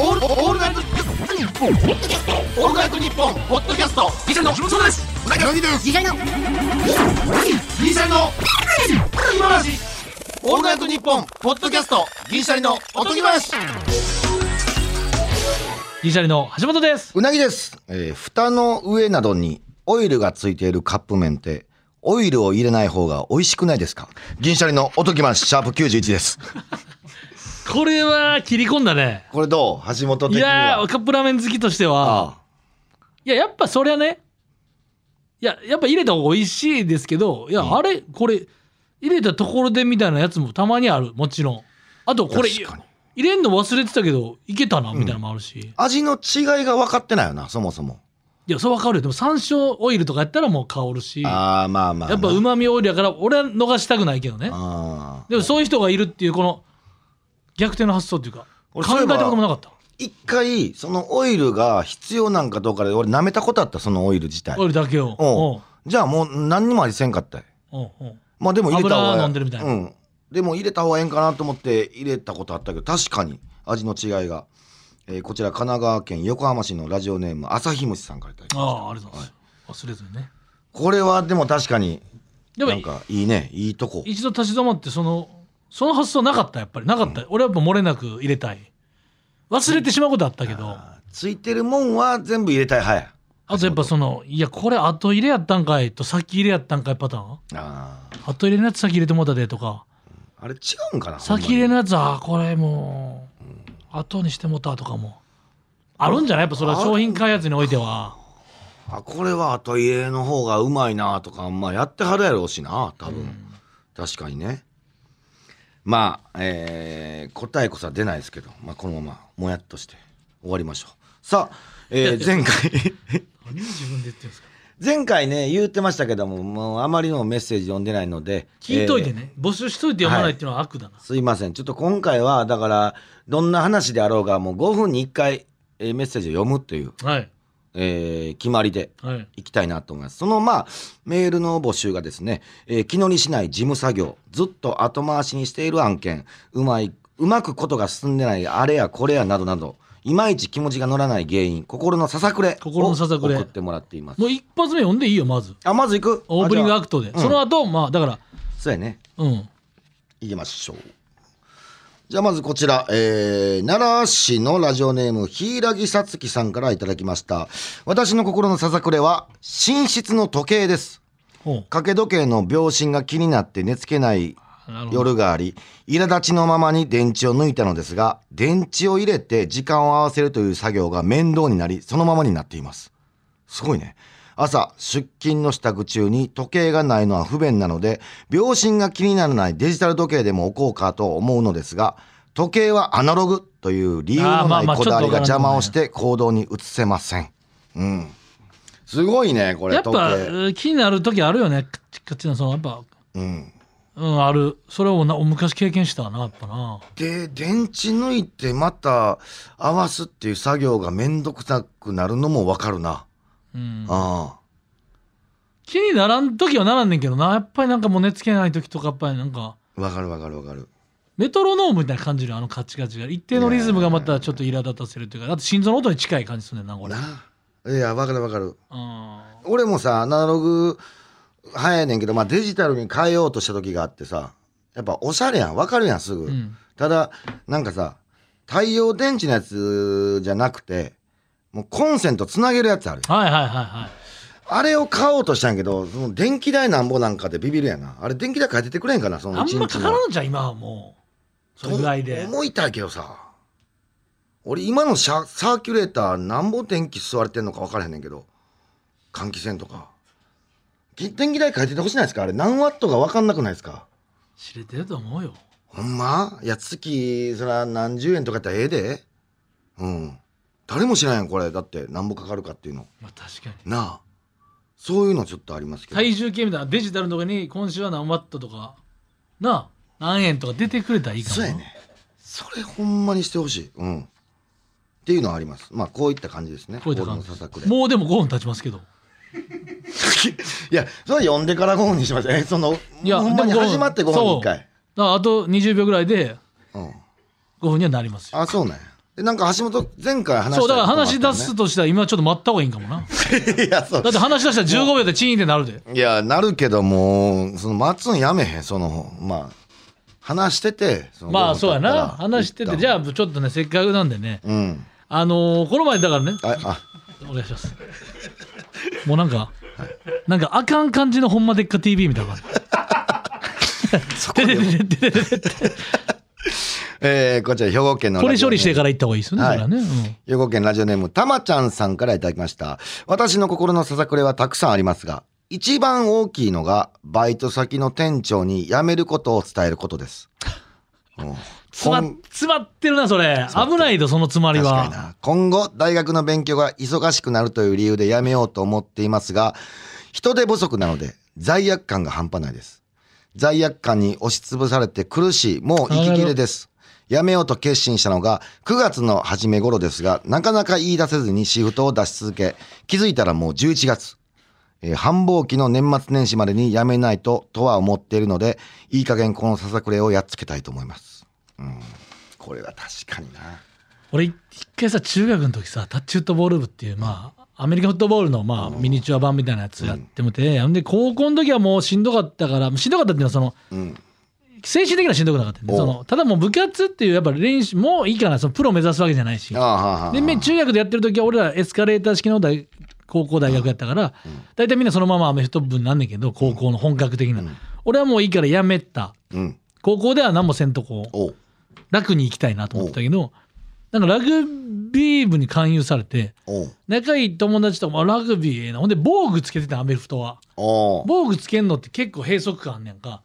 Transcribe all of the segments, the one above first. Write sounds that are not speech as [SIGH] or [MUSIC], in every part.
オールオールナイトニッポン。オールナイトニッポンポッドキャスト。ギシャリのそうです。うなぎの次回の。ギシャリの今話オールナイトニッポンポッドキャスト。ギシャリの。おとぎ話。ギシャリの橋本です。うなぎです、えー蓋の上などにオイルがついているカップ麺ってオイルを入れない方が美味しくないですか？銀シャリのおとぎ話シャープ91ですこれは切り込んだね。これどう？橋本的にいやはー、カップラーメン好きとしては、あいや、やっぱそりゃね、いや、やっぱ入れた方が美味しいですけど、いや、あれ、これ、入れたところでみたいなやつもたまにある、もちろん。あと、これ、確かに。入れんの忘れてたけど、いけたな、みたいなのもあるし。あ味の違いが分かってないよなそもそも。いや、そうわかるよ。でも、山椒オイルとかやったらもう香るし、やああまあまあ、まあ、っぱ旨味オイルやから、俺は逃したくないけどね。あー。でも、そういう人がいるっていう、この、逆転の発想っていうか、考えたこともなかった。一回そのオイルが必要なんかどうかで俺舐めたことあったそのオイル自体。オイルだけを。じゃあもう何にも味せんかったまあでも入れた方が油飲んでるみたいな。うん。でも入れた方がええんかなと思って入れたことあったけど確かに味の違いが、えーこちら神奈川県横浜市のラジオネーム朝日虫さんからいただきましああ、ありがとうございます。忘れずにね。たこれはでも確かになんかいいね。いいとこ。一度立ち止まってそのその発想なかったやっぱり。なかった、俺はやっぱ漏れなく入れたい。忘れてしまうことあったけど。あついてるもんは全部入れたい派や。とやっぱそのいやこれ後入れやったんかいと先入れやったんかいパターンあ後入れのやつ先入れてもうたでとか。ーあれ違うんかな先入れのやつあこれもう後にしてもうたとかも。あるんじゃない？やっぱそれは商品開発においては。にあこれは後入れの方がうまいなとかまあやってはるやろうしな多分、確かにねまあ、えー答えこそは出ないですけど、まあ、このままもやっとして終わりましょう。さあ、えー前回。[LAUGHS] 何を自分で言ってるんですか？前回ね言ってましたけどももうあまりのメッセージ読んでないので聞いといてえーね、募集しといて読まないっていうのは悪だな、すいません。ちょっと今回はだからどんな話であろうがもう5分に1回、えーメッセージを読むという、はいえー決まりではいいきたいなと思います。そのまあメールの募集がですね、えー気乗りしない事務作業、ずっと後回しにしている案件、うまいうまくことが進んでないあれやこれやなどなど、いまいち気持ちが乗らない原因、心のささくれを心のささくれ送ってもらっていますも。う一発目読んでいいよまずあまず行く？オープニングアあクトで、じゃあその後まあだからうんそうやね。うん行きましょう。じゃあまずこちら、えー、奈良市のラジオネーム、柊さつきさんからいただきました。私の心のささくれは、寝室の時計です。掛け時計の秒針が気になって寝つけない夜があり苛立ちのままに電池を抜いたのですが電池を入れて時間を合わせるという作業が面倒になりそのままになっていますすごいね朝出勤の支度中に時計がないのは不便なので秒針が気にならないデジタル時計でも置こうかと思うのですが時計はアナログという理由のないこだわりが邪魔をして行動に移せません。うん。すごいねこれやっぱ気になる時あるよねカチカチなそのやっぱ。うん。うんある。それをな昔経験したなやっぱな。で電池抜いてまた合わすっていう作業がめんどくさくなるのもわかるな、うん。あ気にならん時はならんねんけどな。やっぱりなんかもう寝つけない時とかやっぱりなんか。あわかるわかるわかる。メトロノームみたいな感じるあのカチカチが。一定のリズムがまたちょっと苛立たせるというか。だって心臓の音に近い感じするねんなこれ。ないやわかるわかる。うん。俺もさアナログ早やねんけど、まあ、デジタルに変えようとした時があってさやっぱおしゃれやん。わかるやんすぐ、うん。ただなんかさ太陽電池のやつじゃなくてもうコンセントつなげるやつあるはいはいはいはい。あれを買おうとしたんやけどその電気代なんぼなんかでビビるやな。あれ電気代変えててくれんかなそのあん一日の。まかからんじゃん今はもう。それぐらいで。と思いたいけどさ。俺今のシャサーキュレーターなんぼ電気吸われてんのか分からへんねんけど。換気扇とか。き電気代変えててほしないですか？あれ何ワットか分かんなくないですか？知れてると思うよ。ほんま？いや月そら何十円とかやったらええで。うん誰も知らんやんこれ。だって何ぼかかるかっていうの。まあ確かに。なあ。そういうのちょっとありますけど。体重計みたいなデジタルのとかに今週は何ワットとか。なあ。何円とか出てくれたらいいかもそうやね。それほんまにしてほしい。うん。っていうのはあります。まあこういった感じですね。こういった感じ。もうでも5分経ちますけど。[LAUGHS] いやそれは読んでから5分にしましたえそのいやほんまに始まって5分に1回。だあと20秒ぐらいでうん。5分にはなりますよ。あそうなんや。でなんか橋本前回話したそうだから話し出すとしたら今ちょっと待った方がいいんかもな。ね [LAUGHS] いやそう。だって話し出したら15秒でチーンってなるで。いやなるけどもうその待つんやめへんそのまあ話しててまあそうやな。話しててじゃあちょっとねせっかくなんでね。うん。あのーこの前だからね。ああ。お願いします。もうなんかなんかあかん感じのほんまでっか TV みたいな感じてててててててえー、こちら兵庫県のこれ処理してらから行った方がいいですよね、はい。それはね、兵庫県ラジオネームたまちゃんさんからいただきました。私の心のささくれはたくさんありますが一番大きいのがバイト先の店長に辞めることを伝えることです、[LAUGHS] うん。詰ま詰まってるなそれ。危ないとその詰まりは。な。今後大学の勉強が忙しくなるという理由で辞めようと思っていますが人手不足なので罪悪感が半端ないです。罪悪感に押しつぶされて苦しいもう息切れです辞めようと決心したのが9月の初め頃ですがなかなか言い出せずにシフトを出し続け気づいたらもう11月。えー繁忙期の年末年始までに辞めないととは思っているのでいい加減このささくれをやっつけたいと思います。うん。これは確かにな。俺一回さ中学の時さタッチフットボール部っていうまあアメリカフットボールのまあミニチュア版みたいなやつやってもて、ほん。で高校の時はもうしんどかったからしんどかったっていうのはそのうん精神的にはしんどくなかったそのただもう部活っていうやっぱ練習もういいかなそのプロ目指すわけじゃないし。でめ中学でやってる時は俺らエスカレーター式の大高校大学やったから大体みんなそのままアメフト部になんねんけど高校の本格的な、俺はもういいからやめた。うん。高校では何もせんとこ楽に行きたいなと思ってたけどなんかラグビー部に勧誘されて仲いい友達ともあラグビーええな。ほんで防具つけてたアメフトは。防具つけんのって結構閉塞感あんねんか。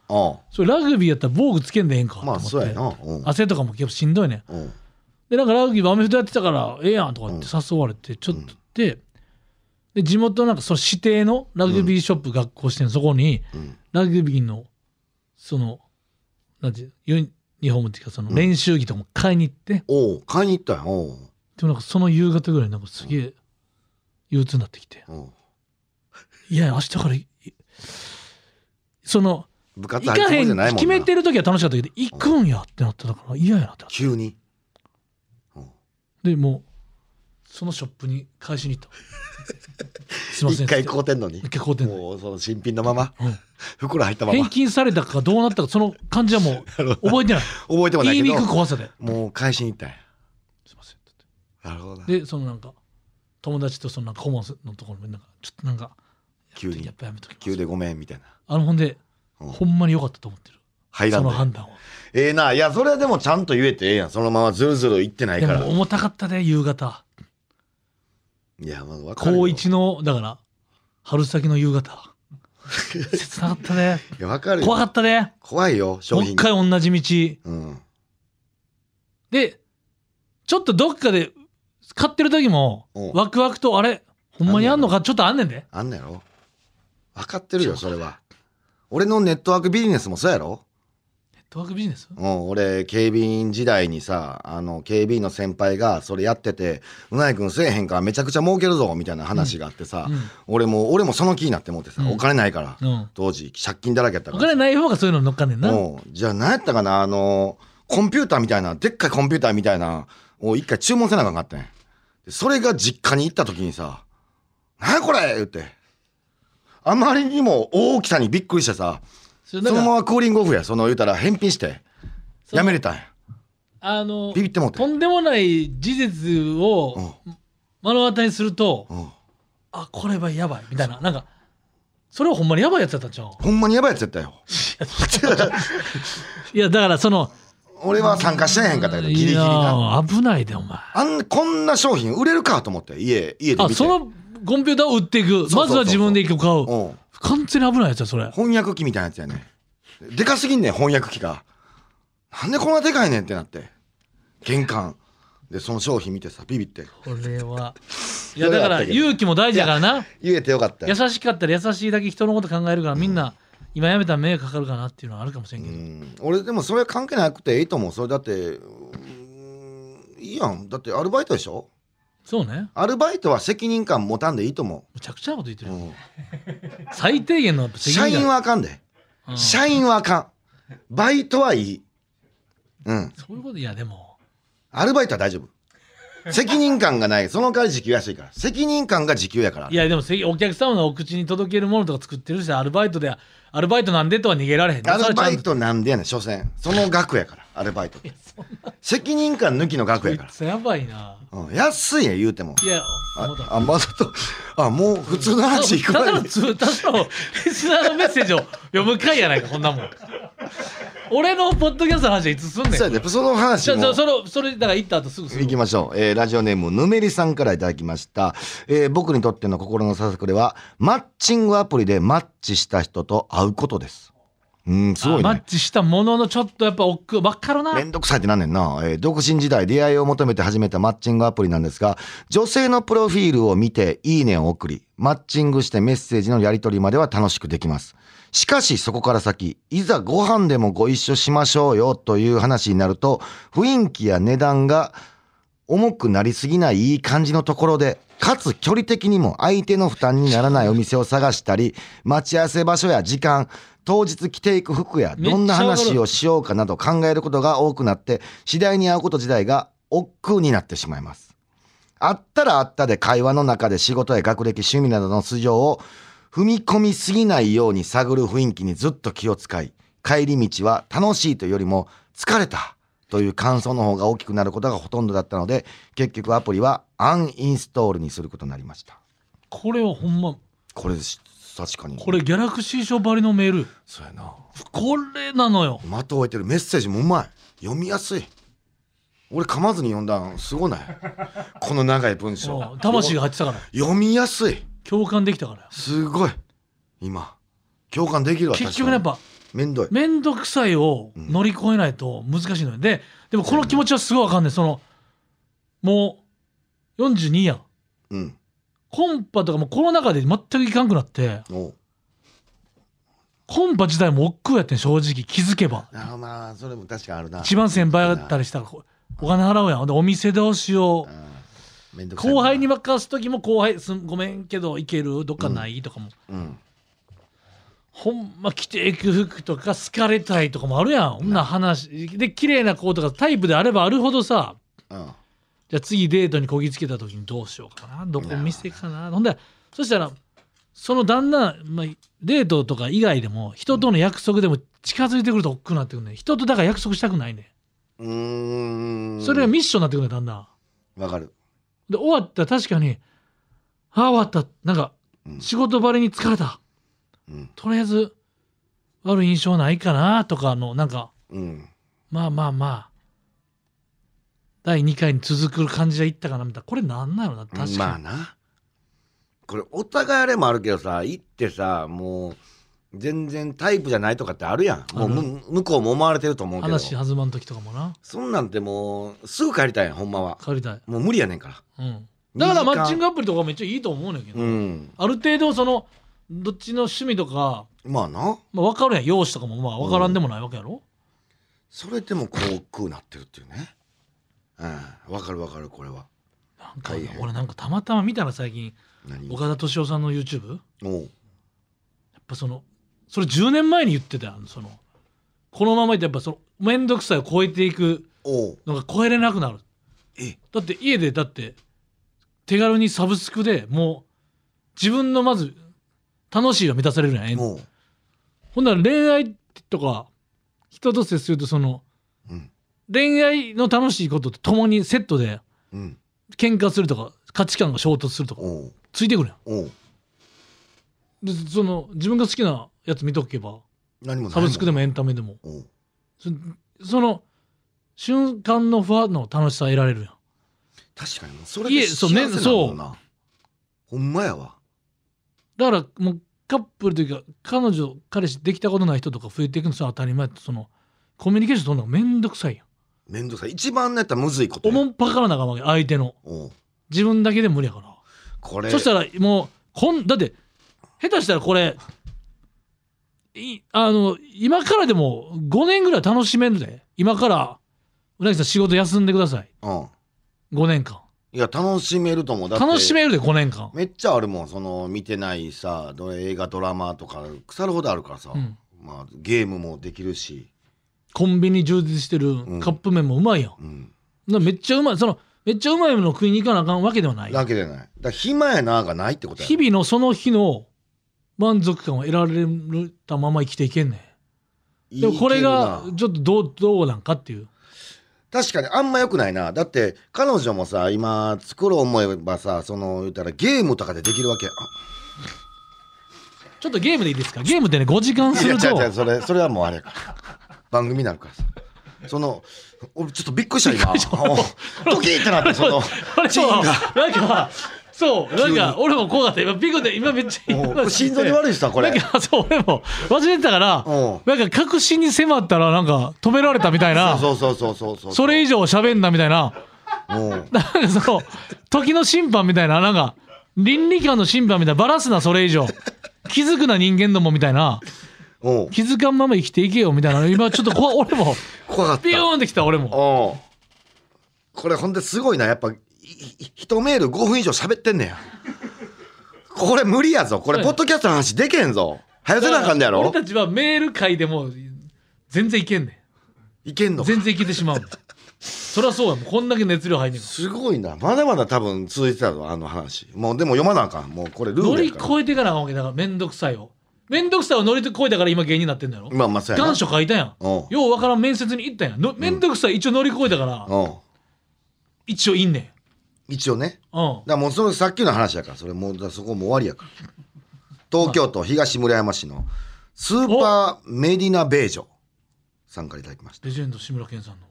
それラグビーやったら防具つけんでええんかと思って、まあそうやな。おう汗とかも結構しんどいねん。でなんかラグビーアメフトやってたからええやんとかって誘われてちょっとでで地元なんかその指定のラグビーショップ学校してんのそこにうん。ラグビーのそのなんていうユニユニフォームっていうかその練習着とかも買いに行って、おう。買いに行ったよでもなんかその夕方ぐらいなんかすげえ憂鬱になってきて。おういや明日からいその部活行かへん決めてる時は楽しかったけど行くんやってなってたから嫌やなってなって。急に？でもうそのショップに返しに行った。[LAUGHS] すいません。一回買うてんのに？一回買うてんのに。もうその新品のまま？うん。袋入ったまま？返金されたかどうなったかその感じはもう [LAUGHS] 覚えてない。覚えてもない言いにけどく怖さで。もう返しに行ったんやなるほどな。言ってでそのなんか友達とそのなんか顧問のところになんかちょっとなんか急に。やっぱやめとき急でごめんみたいな。あのほんで、うん。ほんまに良かったと思ってる。そ入らんで。の判断は。ええないやそれはでもちゃんと言えてええやん。そのままずるずる言ってないでから。も重たかったで夕方。いやまあ分かるよ。高一のだから春先の夕方。[LAUGHS] 切なかったで。いや分かるよ。怖かったで。怖いよ商もう品一回同じ道。うん。でちょっとどっかで買ってる時もう。んワクワクとあれほんまにあんのか？ちょっとあんねんで。あんのやろ？分かってるよそれは。俺のネットワークビジネスもそうやろ？ネットワークビジネス？うん、俺警備員時代にさあの警備員の先輩がそれやってて「うない君せえへんからめちゃくちゃ儲けるぞ」みたいな話があってさ、うん俺も俺もその気になって思ってさ、うん。お金ないから、うん。当時借金だらけやったかおら金ない方がそういうの乗っかんねんな。うん。じゃあ何やったかなあのコンピューターみたいなでっかいコンピューターみたいなを一回注文せなあかんかったそれが実家に行った時にさ「何やこれ!」言って。あまりにも大きさにびっくりしてさそのままクーリングオフやその言うたら返品してやめれたんや。あのビビってもうて。とんでもない事実を目の当たりにするとうん。あこれはやばい。みたいな。なんかそれはほんまにやばいやつだったんちゃう？ほんまにやばいやつやったよ。[LAUGHS] いやだからその俺は参加してへんかったけどギリギリいな。や危ないでお前。あんこんな商品売れるかと思って家家であそのコンピューターを売っていく。まずは自分で一個買う。うん。完全に危ないやつやそれ。翻訳機みたいなやつやね。でかすぎんねん翻訳機が。なんでこんなでかいねんってなって。玄関。でその商品見てさビビって。これは。[LAUGHS] いやだから勇気も大事だからな。言えてよかった。優よしかったら優しいだけ人のこと考えるからみんな今やめたら迷惑かかるかなっていうのはあるかもしれんうけど。ん。俺でもそれ関係なくていいと思う。それだってうんいいやん。だってアルバイトでしょ？そうね。アルバイトは責任感持たんでいいと思むちゃくちゃなこと言ってう、るうん。最低限の責社員はあかんで。うん。社員はあかん。バイトはいい。うん。そういうこといやでも。アルバイトは大丈夫責任感がない。その代わり時給安いから。責任感が時給やから。いやでもせお客様のお口に届けるものとか作ってるしアルバイトでアルバイトなんでとは逃げられへん。アルバイトトなんでやねん所詮。その額やからアルバイトって。責任感抜きの額やかこいつやばいな。ら、うん、安いや言うても。いやあまだと。あもう普通の話いくただのつただのリスナーのメッセージを読む回やないかこんなもん俺のポッドキャストの話はいつすんねん？そうやでその話も。じゃあそそれそれだから行った後すぐする？行きましょう、えーラジオネームぬめりさんからいただきました、えー僕にとっての心のささくれはマッチングアプリでマッチした人と会うことです。うんすごいね。あマッチしたもののちょっとやっぱ億劫ばっかるな。めんどくさいってなんねんな、えー独身時代出会いを求めて始めたマッチングアプリなんですが女性のプロフィールを見ていいねを送りマッチングしてメッセージのやり取りまでは楽しくできますしかしそこから先いざご飯でもご一緒しましょうよという話になると雰囲気や値段が重くなりすぎないいい感じのところでかつ距離的にも相手の負担にならないお店を探したり待ち合わせ場所や時間当日着ていく服やどんな話をしようかなど考えることが多くなって次第に会うこと自体が億劫になってしまいます。会ったら会ったで会話の中で仕事や学歴趣味などの素性を踏み込みすぎないように探る雰囲気にずっと気を使い帰り道は楽しいというよりも疲れたという感想の方が大きくなることがほとんどだったので結局アプリはアンインストールにすることになりました。これはほんまこれです。確かに。これギャラクシー賞ばりのメール。そうやな。これなのよ。的を置いてる。メッセージもうまい。読みやすい。俺噛まずに読んだんすごない。この長い文章。[LAUGHS] 魂が入ってたから。読みやすい共感できたから。すごい。今。共感できるわ結局ねやっぱめんどい。面倒くさいを乗り越えないと難しいのよ。ででもこの気持ちはすごいわかんない。そのもう42やんうん。コンパとかもコロナ禍で全くいかんくなって。コンパ自体も億劫やってん正直気づけば。あまあそれも確かにあるな。一番先輩だったりしたらこお金払うやん。でお店どうしよう後輩に任す時も後輩すんごめんけどいける？どっかない、とかも。うんほんま着ていく服とか好かれたいとかもあるやん。ほんな話。で綺麗な子とかタイプであればあるほどさ。うん。じゃあ次デートにこぎつけた時にどうしようかな。どこ店かな。ほんでそしたらその旦那、まあ、デートとか以外でも人との約束でも近づいてくると億劫になってくるね人とだから約束したくないねうーん。それがミッションになってくるねだんだんわかるで終わったら確かにああ終わった。なんかうん。仕事場に疲れた。うん。とりあえず悪い印象ないかなとかのなんかうん。まあまあまあ。第2回に続く感じでいったかなみたいな。これなんなのな確かに、まあな。これお互いあれもあるけどさ行ってさもう全然タイプじゃないとかってあるやん。もう向こうも思われてると思うけど。話弾まん時とかもな。そんなんてもうすぐ帰りたいやんほんまは。借りたい、もう無理やねんから。うん、だからマッチングアプリとかめっちゃいいと思うねんけど、うんある程度そのどっちの趣味とか、まあな。まあ、分かるやん。容姿とかもまあ分からんでもないわけやろ、それでもこうくなってるっていうね。うん。わかるわかるこれは。なんか俺なんかたまたま見たら最近何？岡田敏夫さんの YouTube やっおうぱそのそれ10年前に言ってたその。このままいってやっぱその面倒くさいを超えていくのが超えれなくなる。え。だって家でだって手軽にサブスクでもう自分のまず楽しいが満たされるやんほんなら恋愛とか人と接するとそのうん。恋愛の楽しいことと共にセットでうん。喧嘩するとか価値観が衝突するとかついてくるやん。でその自分が好きなやつ見とけば。何もサブスクでももエンタメでも。そその瞬間のふわの楽しさ得られるやん確かにそれで幸せなんもんなほんまやわだからもうカップルというか彼女彼氏できたことない人とか増えていくのさ当たり前ってそのコミュニケーション取るのがめんどくさいやんめんどくさい一番やったらむずいことやおもんぱからなあかんわけ相手のおう自分だけで無理やからこれそしたらもうこんだって下手したらこれいあの今からでも5年ぐらい楽しめるで。今からうなぎさん仕事休んでください。うん。5年間。いや楽しめると思う。楽しめるで5年間。めっちゃあるもん。その見てないさ映画ドラマとか腐るほどあるからさ、うん。まあ、ゲームもできるし、コンビニ充実してるん。カップ麺もうまいやん、うん、なめっちゃうまい。そのめっちゃうまいもの食いに行かなあかんわけではない。だけでない。だから暇やながないってことや日々のその日の満足感を得られたまま生きていけんねん。でもこれがちょっとどうどうなんかっていう。確かにあんま良くないな。だって彼女もさ今作ろう思えばさその言ったらゲームとかでできるわけあちょっとゲームでいいですか？ゲームってね5時間すいやると違う違うそれそれはもうあれやから。番組になるから。さその俺ちょっとびっくりした今。おドキーってなってその俺もチンが。なんかそうなんか俺も怖かった。今ピコで今めっちゃおう心臓に悪いさこれ。なんかそう俺も忘れてたからなんか確信に迫ったらなんか止められたみたいな。そうそうそうそうそうそれ以上喋んなみたいな。う。んなんかその時の審判みたいな。なんか倫理観の審判みたいな。バラすなそれ以上。気づくな人間どもみたいな。う。ん気づかんまま生きていけよみたいな。今ちょっとこわ俺も。怖かった。ピヨーンってきた俺も。う。んこれほんですごいな。やっぱいい一メール5分以上喋ってんねや。これ無理やぞ。これポッドキャストの話でけんぞ。早せなあかんねやろ。俺たちはメール会でも全然いけんねいけんのん全然いけてしまう。そりゃそうやもうこんだけ熱量入んねんかすごいな。まだまだ多分続いてたぞあの話。もうでも読まなあかん。もうこれルールやから。越えていかなあかんわけだからめんどくさいをめんどくさいを乗り越えたから今芸人になってんだよ。まあまあそうやな。願書書いたやん。うん。ようわからん面接に行ったやん。のめんどくさい一応乗り越えたからうん。一応いんね一応ね。んうん。だからもうそれさっきの話やからそれもうそこもう終わりやから。東京都東村山市のスーパーメディナベージョさんからいただきました。レジェンド志村けんさんの。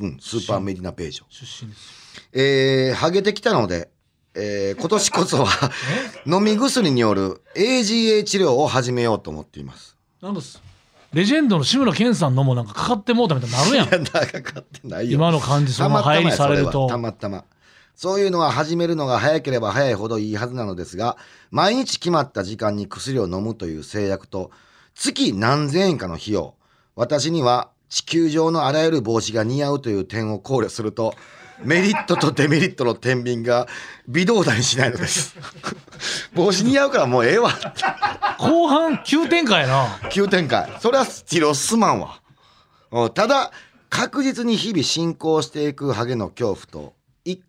うんスーパーメディナベージョ。出身です。えー、ハゲてきたので、えー今年こそは [LAUGHS] 飲み薬による AGA 治療を始めようと思っています。なんかす。レジェンドの志村けんさんのもなんかかかってもうたみたいになるやん。いや、長かってないよ。今の感じその入りされると。たまたま。そういうのは始めるのが早ければ早いほどいいはずなのですが、毎日決まった時間に薬を飲むという制約と、月何千円かの費用、私には地球上のあらゆる帽子が似合うという点を考慮すると、メリットとデメリットの天秤が微動だにしないのです。帽子似合うからもうええわ。後半急展開やな急展開それは治療進まんわうんただ確実に日々進行していくハゲの恐怖と一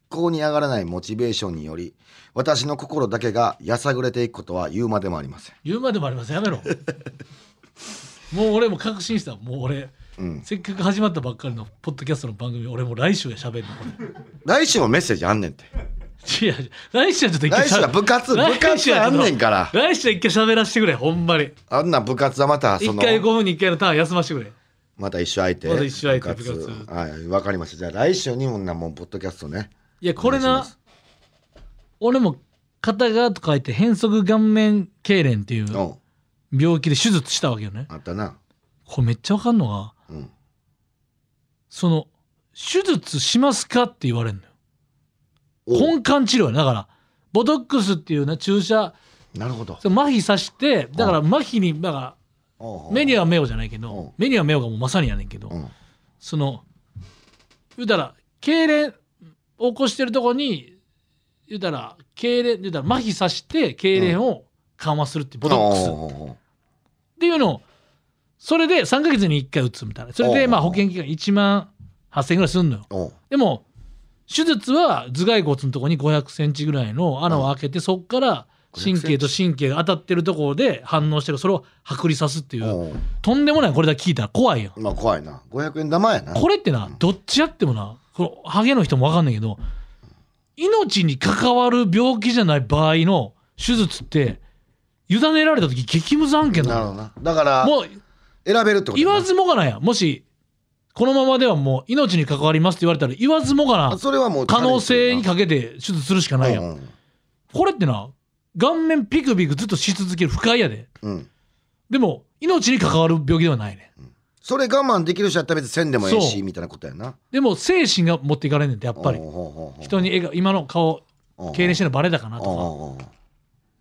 向に上がらないモチベーションにより私の心だけがやさぐれていくことは言うまでもありません。言うまでもありませんやめろ。[LAUGHS] もう俺も確信した。もう俺うん。せっかく始まったばっかりのポッドキャストの番組俺もう来週や喋るの。こ来週もメッセージあんねんて。れいや来週はちょっと一回来週は部活部活あんねんから。来週は一回喋らせてくれほんまに。あんな部活はまたその一回5分に1回のターン休ませてくれ。また一緒空いてまた一緒空いて部活。部活。はいわかりました。じゃあ来週にもなもうポッドキャストねいやこれな俺も片側と書いて変則顔面痙攣っていうう。ん病気で手術したわけよね。あったな。これめっちゃわかんのがうん。その手術しますかって言われるのよ。お根幹治療やね。だからボトックスっていうね注射。なるほど。麻痺さしてだから麻痺にだから目には目をじゃないけうんど目には目をがもうまさにやねんけどうん。その言うたら痙攣を起こしてるとこに言うたら痙攣言うたら麻痺さして痙攣を緩和するっていうボトックス。っていうのをそれで3ヶ月に1回打つみたいな。それでまあ保険金が1万8000円ぐらいするのよ。でも手術は頭蓋骨のところに500センチぐらいの穴を開けてそこから神経と神経が当たってるところで反応してる。それを剥離さすっていう。とんでもない。これだけ聞いたら怖いよ。まあ怖いな。500円玉やな。これってなどっちやってもなこのハゲの人も分かんないけど命に関わる病気じゃない場合の手術って委ねられた時激ムズ案件なのだからもう選べるってこと言わずもがなや。もしこのままではもう命に関わりますって言われたら言わずもがなそれはもう可能性にかけて手術するしかないやん、うん。これってな顔面ピクピクずっとし続ける不快やで。うん。でも命に関わる病気ではないねそれ我慢できる人やったら別にせんでもええそう。しみたいなことやな。でも精神が持っていかれんねんってやっぱり。人に笑顔今の顔うん痙攣してるのバレたかなとか。うんうん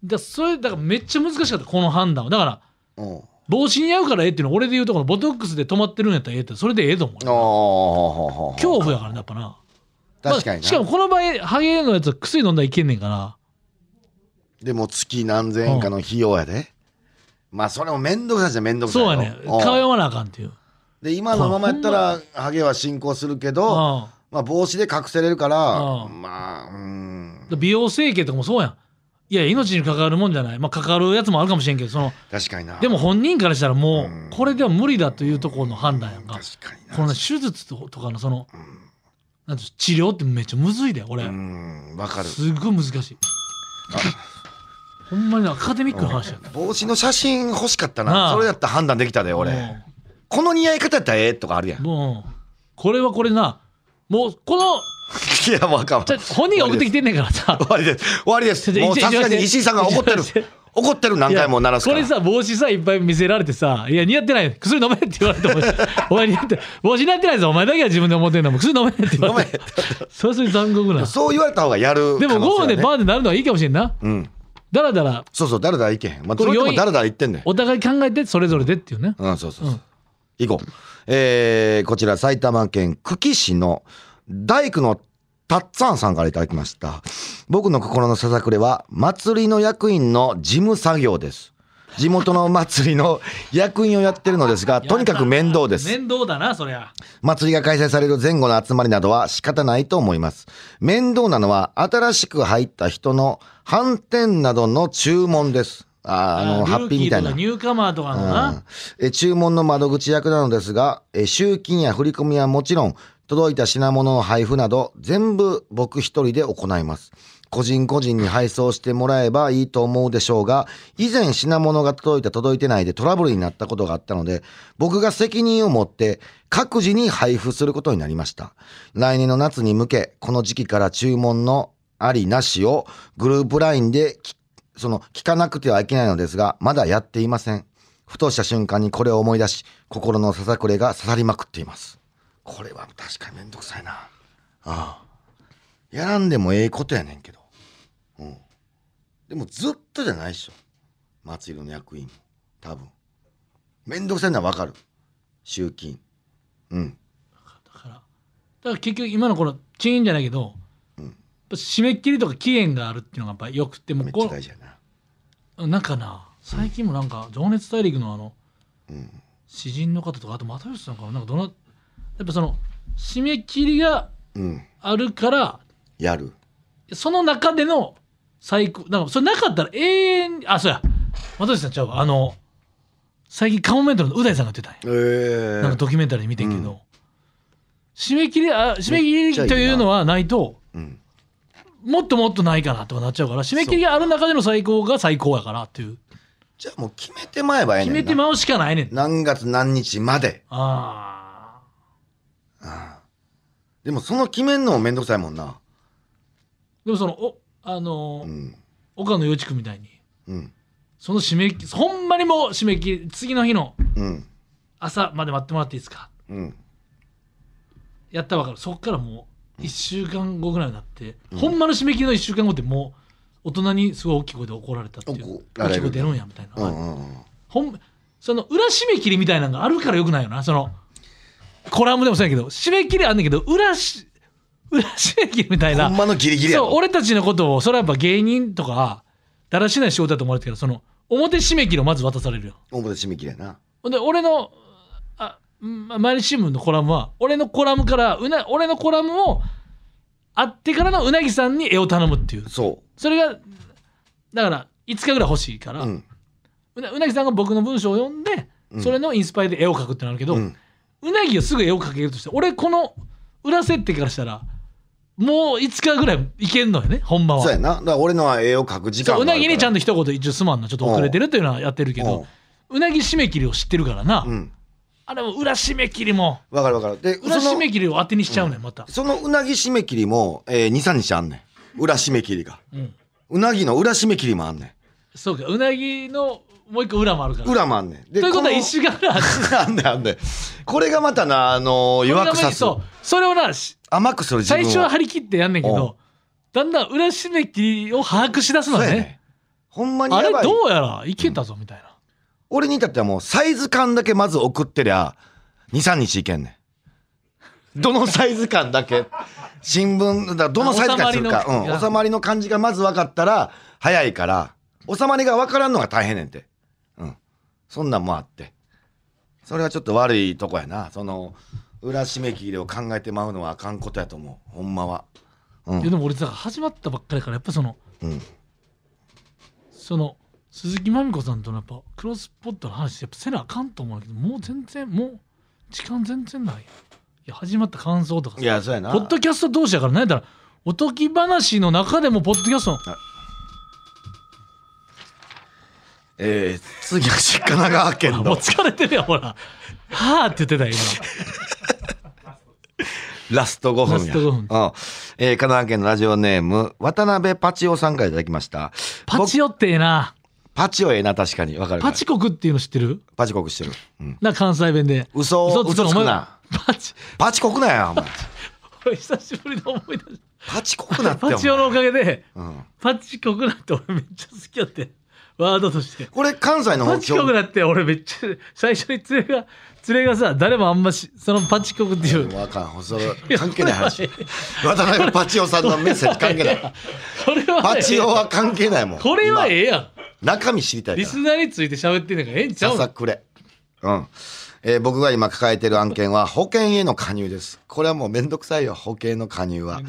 だそれだからめっちゃ難しかったこの判断はだから。帽子に合うからええっていうのは俺で言うとこのボトックスで止まってるんやったらええってそれでええと思う恐怖やからねやっぱな。確かにな。まあしかもこの場合ハゲのやつは薬飲んだらいけんねんから。でも月何千円かの費用やでまあそれも面倒くさいじゃ面倒くさいそうやねうん。顔読まなあかんっていう。で今のままやったらハゲは進行するけどあまあ帽子で隠せれるからうん。まあうん。美容整形とかもそうやん。いや命に関わるもんじゃない。まあ関わるやつもあるかもしれんけどその確かにな。でも本人からしたらもうこれでは無理だというところの判断やんか。このね手術ととかのそのなん治療ってめっちゃむずいで俺。うん。わかる。すっごい難しいほんまにアカデミックな話や帽子の写真欲しかったな。それやったら判断できたで俺。この似合い方やったらええとかあるやん。もうもうこれはこれな。もうこの [LAUGHS] いやわかん。じゃ本人が送ってきてんねんからさ。[LAUGHS] 終わりです。終わりです。もうさすがに石井さんが怒ってる。怒ってる何回も鳴らすかこれさ帽子さいっぱい見せられてさ「いや似合ってない。薬飲め」って言われても [LAUGHS] お前似合って帽子似合ってないぞお前だけは自分で思ってんのもう薬飲めって言われて。それそれ残酷な。そう言われた方がやるでも5分でーバーンでなるのはいいかもしれんな。うんだらだらそうそう誰だいけへん。まあこれ要因それでも誰だ言ってんねん。お互い考えてそれぞれでっていうね。うんそうそうそう、うん。行こう。えー、こちら埼玉県久喜市の大工のたっつぁんさんからいただきました。僕の心のささくれは祭りの役員の事務作業です地元の祭りの役員をやってるのですがとにかく面倒です面倒だなそりゃ祭りが開催される前後の集まりなどは仕方ないと思います。面倒なのは新しく入った人の反転などの注文です。あーあの、ルハッピーみたいな。ニューカマーとかのうんなえ注文の窓口役なのですが、え集金や振り込みはもちろん、届いた品物の配布など、全部僕一人で行います。個人個人に配送してもらえばいいと思うでしょうが、以前品物が届いた届いてないでトラブルになったことがあったので、僕が責任を持って各自に配布することになりました。来年の夏に向け、この時期から注文のありなしをグループラインでその聞かなくてはいけないのですが、まだやっていません。ふとした瞬間にこれを思い出し、心のささくれが刺さりまくっています。これは確かにめんどくさいな。ああ。やらんでもええことやねんけど。うん。でもずっとじゃないっしょ。祭りの役員も。多分。めんどくさいのはわかる。集金。うん。だからだから結局今のこのチーンじゃないけど、うんやっぱ締め切りとか期限があるっていうのがやっぱよくてもうこちゃ大事やな。なんかな最近もなんか「情熱大陸」のあのうん。詩人の方とかあと又吉さんかななんかどのやっぱその締め切りがうん。あるからやる。その中での最高なんかそれなかったら永遠にあそうや。又吉さんちゃうわ。あの最近カモメントのう大さんが言ってたんや。ええなんかドキュメンタリー見てんけど、うん。締め切りあ締め切りというのはないとうん。もっともっとないかなとかなっちゃうから締め切りがある中での最高が最高やからっていう。じゃあもう決めてまえばええねんな。決めてまうしかないねん。何月何日まで。あでもその決めんのもめんどくさいもんな。ーでもそのおあの。岡野陽一君みたいにうん。その締め切りほんまにもう締め切り次の日のうん。朝まで待ってもらっていいですか？うん。やったら分かるそっからもう1週間後ぐらいになって、ほんまの締め切りの1週間後ってもう大人にすごい大きい声で怒られたっていう大きい声出るんやみたいな、うんうんうん。ほんその裏締め切りみたいなのがあるからよくないよなそのコラムでもそうやけど締め切りあんねんけど裏し裏締め切りみたいなほんまのギリギリやろ。そう俺たちのことをそれはやっぱ芸人とかだらしない仕事だと思われてるからその表締め切りをまず渡されるよ表締め切りやな。ほんで俺のあま毎日新聞のコラムは俺のコラムからうな俺のコラムをあってからのうなぎさんに絵を頼むっていうそそれがだから5日ぐらい欲しいから、う。うん。うなうなぎさんが僕の文章を読んで、うんそれのインスパイで絵を描くってなるけど、う。うんなぎがすぐ絵を描けるとして俺この裏設定からしたらもう5日ぐらいいけんのよねほんまはそうやな。だから俺のは絵を描く時間そううなぎにちゃんと。と一言一応すまんなちょっと遅れてるっていうのはやってるけどうなぎ締め切りを知ってるからな、うん。うん。あれも裏締め切りもわかるわかる。で、裏締め切りを当てにしちゃうねんまた、そのうなぎ締め切りも、えー、2、3日あんねん。裏締め切りが。うん、うなぎの裏締め切りもあんねそうかうなぎのもう一個裏もあるからん。裏もあんねん。でということはこの1週間ぐらいあんねんあんねん。これがまたな、あのー、弱くさす。そうそれをなし甘くする自分を。最初は張り切ってやんねんけうん。どだんだん裏締め切りを把握しだすのねね。ほんまにあれ。どうやらいけたぞみたいな、俺に至ってはもうサイズ感だけまず送ってりゃ23日いけんねん。どのサイズ感だけ？[LAUGHS] 新聞だどのサイズ感にするか。収まりのうん、収まりの感じがまず分かったら早いから収まりが分からんのが大変ねんて。うん。そんなんもあって。それはちょっと悪いとこやな。その裏締め切りを考えてまうのはあかんことやと思う。ほんまは。うん。いやでも俺さ始まったばっかりからやっぱそのうん。その鈴木まみこさんとのやっぱクロスポットの話やっぱせなあかんと思うけどもう全然もう時間全然ない。いや始まった感想とかさいやそうやな。ポッドキャスト同士やからねだからおとぎ話の中でもポッドキャストのえー、次は神奈川県あもうの疲れてるよほら。はあって言ってたよ [LAUGHS] ラスト5分や。ラスト5分。うん。えー神奈川県のラジオネーム渡辺パチオさんからいただきました。今パチオってええな。パチオええな確かに。わかるパチコクっていうの知ってる？パチコクしてる、うん、な関西弁で。嘘嘘つくな。パチ。パチコクなやお前。[LAUGHS] 俺久しぶりに思い出しパチコクなってたパチオのおかげでうん、パチコクなって俺めっちゃ好きやってワードとして。これ関西のパチコクなって俺めっちゃ最初に連れが連れがさ誰もあんましそのパチコクっていう。わかんそれ関係ない話。渡辺パチオさんのメッセージ関係ない。[LAUGHS] これはパチオは関係ないもん。これはええやん。今中身知りたいリスナーについて喋ってんねんからええんちゃうの？ささくれ。うんえー僕が今抱えてる案件は保険への加入です。これはもうめんどくさいよ保険の加入は。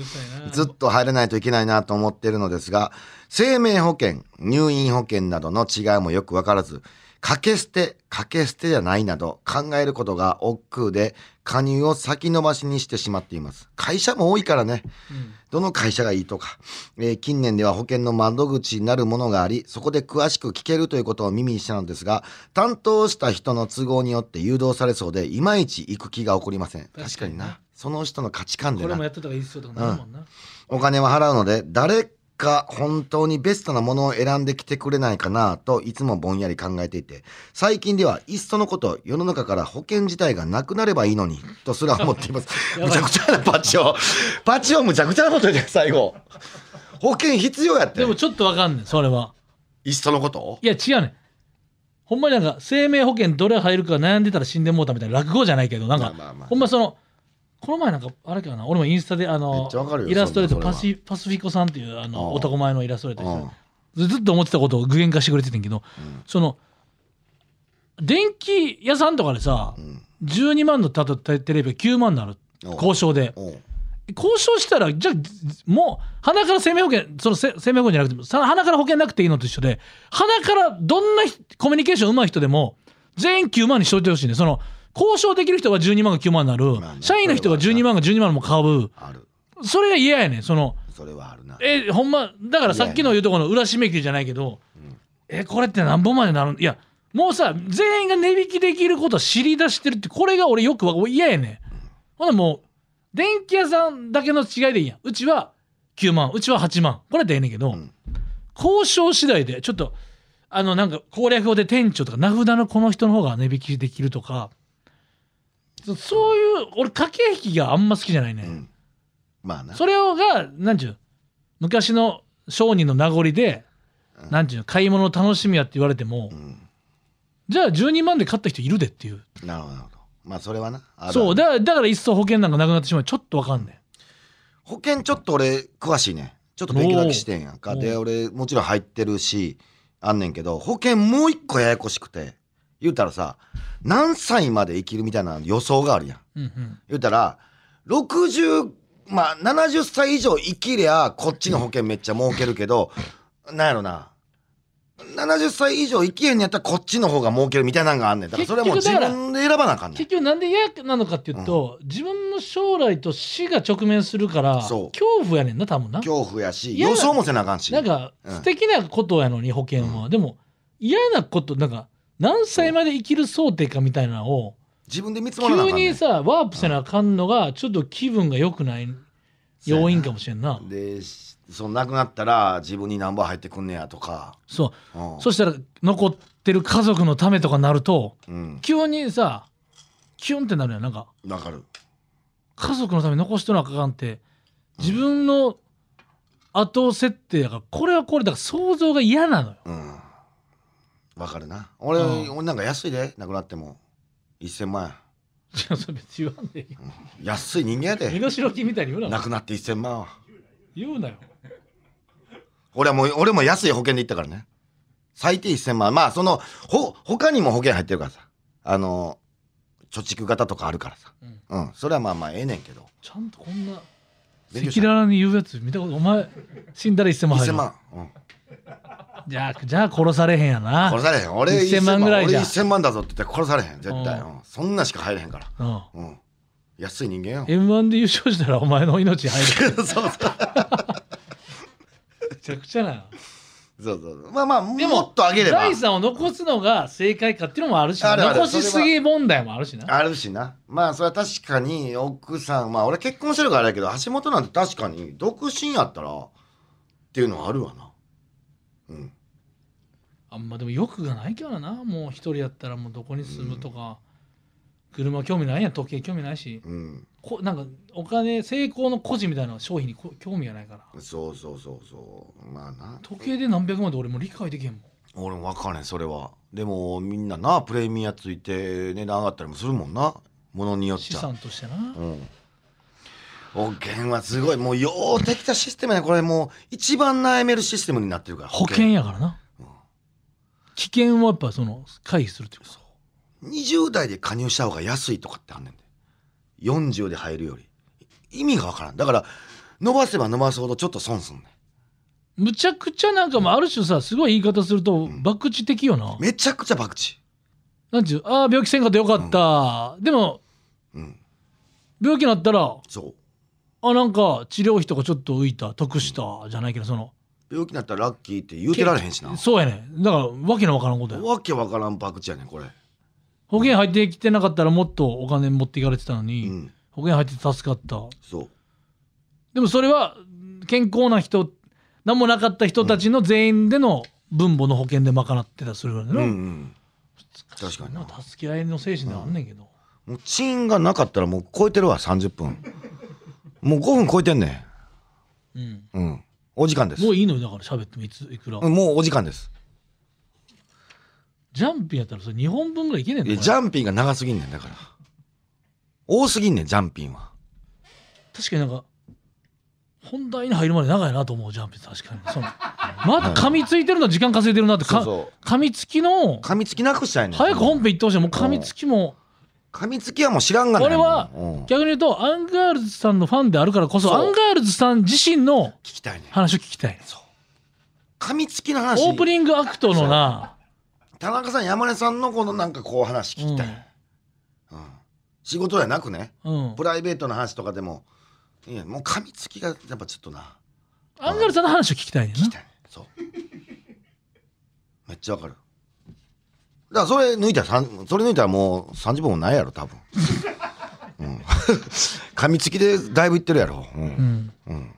ずっと入らないといけないなと思ってるのですが生命保険入院保険などの違いもよく分からず掛け捨て掛け捨てじゃないなど考えることが億劫で加入を先延ばしにしてしまっています。会社も多いからね。うん。どの会社がいいとか、えー近年では保険の窓口になるものがありそこで詳しく聞けるということを耳にしたのですが担当した人の都合によって誘導されそうでいまいち行く気が起こりません。確かにな。その人の価値観でな。これもやってた方がいいっすよとかなるもんな、お金は払うので誰か本当にベストなものを選んできてくれないかなといつもぼんやり考えていて最近ではいっそのこと世の中から保険自体がなくなればいいのにとすら思っています。[LAUGHS] むちゃくちゃなパチオパチオむちゃくちゃなこと言って最後。保険必要やって。でもちょっとわかんねんそれは。いっそのこと？いや違うねん。ほんまになんか生命保険どれ入るか悩んでたら死んでもうたみたいな落語じゃないけどなんか、まあまあまあ。ほんまそのこの前なんかあれかな俺もインスタであめのイラストレーターそんなパシパシフィコさんっていうあのうん男前のイラストレーターうん。の人ずっと思ってたことを具現化してくれててんけど、その電気屋さんとかでさ、ん。12万のたとテレビが9万になる交渉で。交渉したらじゃあもう鼻から生命保険そのせ生命保険じゃなくて鼻から保険なくていいのと一緒で鼻からどんなひコミュニケーション上手い人でも全員9万にしといてほしいね。その交渉できる人が12万が9万になる、まあね社員の人が12万が12万も買う。ある。それが嫌やねんその。それはあるな。えほんまだからさっきの言うところの裏締め切りじゃないけど、えこれって何本までなるいやもうさ全員が値引きできることを知り出してるってこれが俺よくわ嫌やねん。ほなもう電気屋さんだけの違いでいいやん。うちは9万うちは8万。これってええねんけど、ん。交渉次第でちょっとあのなんか攻略法で店長とか名札のこの人の方が値引きできるとかそそういう俺駆け引きがあんま好きじゃないね、うん。まあな。それをがなんちゅう昔の商人の名残で、なんちゅう買い物の楽しみやって言われても、ん。じゃあ12万で買った人いるでっていう。なるほどなるほど。まあそれはなあるそうだだからいっそ保険なんかなくなってしまう。ちょっとわかんね保険ちょっと俺詳しいね。ちょっと勉強だけしてんやんか。で俺もちろん入ってるしあんねんけど保険もう一個ややこしくて言うたらさ何歳まで生きるみたいな予想があるやん。うんうん。言うたら60まあ70歳以上生きりゃこっちの保険めっちゃ儲けるけどなんやろな。70歳以上生きへんやったらこっちの方が儲けるみたいなのがあんねん。だからそれはもう自分で選ばなあかんねん。結局なんで嫌なのかっていうと、自分の将来と死が直面するから恐怖やねんな多分な。恐怖やし予想もせなあかんし。なんかうん。素敵なことやのに保険は、でも嫌なことなんか何歳まで生きる想定かみたいなのを自分で見積もらなあ急かんねん。にさワープせなあかんのがちょっと気分が良くない要因かもしれんな。でしその亡くなったら自分に何本入ってくんねやとか、そう。うん。そしたら残ってる家族のためとかなるとうん、急にさキュンってなるやん。なんかわかる。家族のために残しとなあかんって自分の後設定だからこれはこれだから想像が嫌なのよ。うんわかるな。俺,、うん。俺なんか安いで。亡くなっても。1000万。円それ別に言わんでいいよ。安い人間やで。身代金みたいに言うな。亡くなって1000万は。言うなよ。俺はもう俺も安い保険で行ったからね。最低1000万。まあそのほ他にも保険入ってるからさ。あの貯蓄型とかあるからさ。うん、それはまあまあええねんけど。ちゃんとこんな赤勉強した。裸々に言うやつ見たことお前死んだら1000万入1000る万、うん、じゃあじゃあ殺されへんやな。殺されへん。俺1000万ぐらいじゃ。俺1000万だぞって言って殺されへん絶対、ううん。そんなしか入れへんから。うん。うん。安い人間よ。m 1で優勝したらお前の命入る。[LAUGHS] そうそうめちゃくちゃな。そうそうまあまあでもっと上げれば。財産を残すのが正解かっていうのもあるしあるある。残しすぎ問題もあるしな。あるしな。まあそれは確かに奥さんまあ俺結婚してるからあれやけど橋本なんて確かに独身やったらっていうのはあるわなうん。あんまでも欲がないからな。もう一人やったらもうどこに住むとか、車興味ないやん時計興味ないし。うん。こなんかお金成功の孤児みたいな商品にこ興味がないから。そうそうそうそう。まあな。時計で何百万で俺も理解できへんもん。俺も分かんねんそれは。でもみんななプレミアついて値段上がったりもするもんな。ものによっ資ちゃ。産としてな、うん保険はすごい。もうようできたシステムやね。これもう一番悩めるシステムになってるから保険やからな、危険はやっぱその回避するっていうか。20代で加入した方が安いとかってあんねんで。40で入るより。意味がわからん。だから伸ばせば伸ばすほどちょっと損すんねむちゃくちゃなんかもうある種さすごい言い方すると博打的よな、んめちゃくちゃ博打なんていうああ病気せんかったよかった、でもうん。病気になったらそうあなんか治療費とかちょっと浮いた得したじゃないけどその。病気になったらラッキーって言うてられへんしな。そうやねだからわけのわからんことや。わけわからん博打やねん。これ保険入ってきてなかったらもっとお金持っていかれてたのうに、ん。保険入ってて助かった。そう。でもそれは健康な人何もなかった人たちの全員での分母の保険で賄ってたりするからね、うんうん。確かに助け合いの精神ではあんねんけど、もうチンがなかったらもう超えてるわ30分もう5分超えてんねうん。んうん。お時間です。もういいのよだから喋ってもいついくら、うんもうお時間です。ジャンピンやったらそれ2本分ぐらいいけねえんいやジャンピンが長すぎんねんだから。多すぎんねんジャンピンは。確かになんか本題に入るまで長いなと思うジャンピン。確かに。そのまだ噛みついてるの時間稼いでるなってかそうそう。噛みつきの噛みつきなくしたいねん。早く本編行ってほしい。もう噛みつきも噛みつきはもう知らんがな。俺は逆に言うとアンガールズさんのファンであるからこそそう。アンガールズさん自身のきたいね。ん話を聞きたい。噛みつきの話。オープニングアクトのな田中さん山根さんのこのなんかこう話聞きたい、うん。仕事じゃなくね。うん。プライベートの話とかでもいやもう噛みつきがやっぱちょっとな。アンガールズさんの話を聞きたいね聞きたい。そう。めっちゃわかるだからそれ抜いたらそれ抜いたらもう30分もないやろ多分、[LAUGHS] うん、噛みつきでだいぶいってるやろ、うん。うん。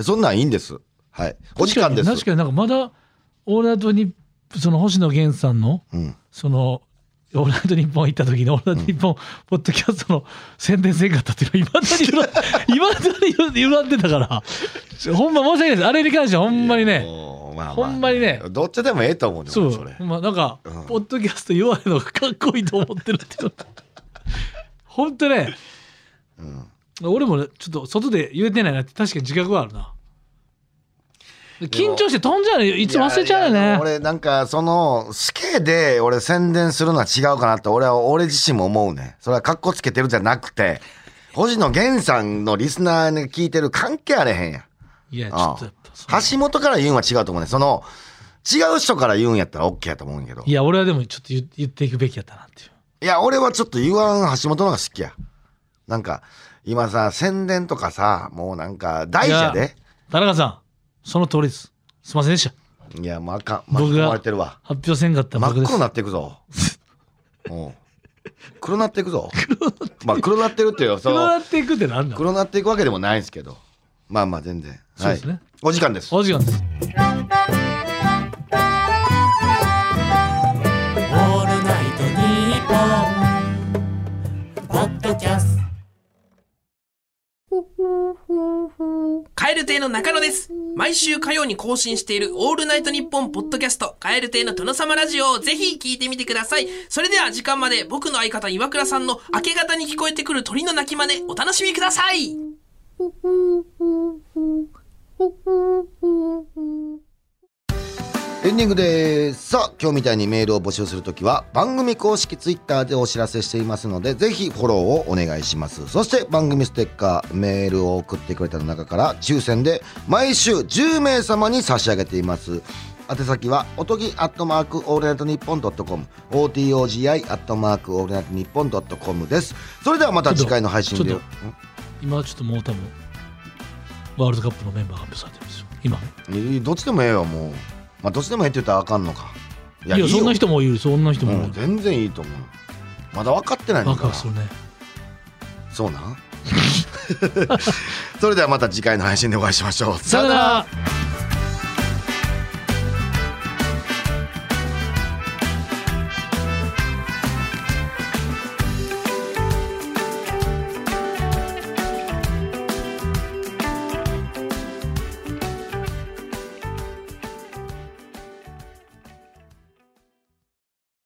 そんなんいいんです。はい。お時間です。確かになんかまだ「オールナイトニッポン」その星野源さんのうん、その「オールナイトニッポン」行った時に「オールナイトニッポン」ポッドキャストの宣伝せんかったっていうのいまだにいま [LAUGHS] だに言わんでたから。ほんま申し訳ないです。あれに関してはほんまにねまあまあ。ほんまにね。どっちでもええと思うねそう。俺それ。まあなんか、うん。ポッドキャスト弱いのがかっこいいと思ってる。っていうのほんとね、俺もねちょっと外で言えてないなって確かに自覚はあるな。緊張して飛んじゃうねいつも忘れちゃうよね。俺なんかそのスケで俺宣伝するのは違うかなって俺は俺自身も思うねそれはカッコつけてるじゃなくて星野源さんのリスナーに聞いてる関係あれへんやん。いやちょあっとやっ橋本から言うんは違うと思うね。その違う人から言うんやったら OK やと思うんやけど。いや俺はでもちょっと言言っていくべきやったなっていう。いや俺はちょっと言わん橋本の方が好きや。なんか今さ宣伝とかさもうなんか大事やで田中さんその通りです。すいませんでした。いやもうあかん巻き僕が込まれてるわ。発表せんかった僕です。真っ黒になっていくぞ。[LAUGHS] うん。黒なっていくぞ。まあ黒なってるっていうそ黒のなっていくってなんだ。黒なっていくわけでもないんですけど。まあまあ全然。そうですねはい。お時間です。お時間ですオールナイトニッポン」ポッドキャストカエル亭の中野です。毎週火曜に更新しているオールナイトニッポンポッドキャスト、カエル亭の殿様ラジオをぜひ聞いてみてください。それでは時間まで僕の相方岩倉さんの明け方に聞こえてくる鳥の鳴き真似お楽しみください。エンディングです。さあ今日みたいにメールを募集するときは番組公式ツイッターでお知らせしていますのでぜひフォローをお願いします。そして番組ステッカーメールを送ってくれた中から抽選で毎週10名様に差し上げています。宛先はおとぎアットマークオールナイトニッポンドットコム OTOGI アットマークオールナイトニッポンドットコムです。それではまた次回の配信で。ちょっ今ちょっともう多分ワールドカップのメンバーが発表されてるんですよ。今どっちでもええわもう。まあどっちでもええって言ったらあかんのか。いいやよ。そんな人もいるそんな人もいる。うん、全然いいと思う。まだ分かってないのか。ワクワクするね。そうなん？[LAUGHS] それではまた次回の配信でお会いしましょう。さよなら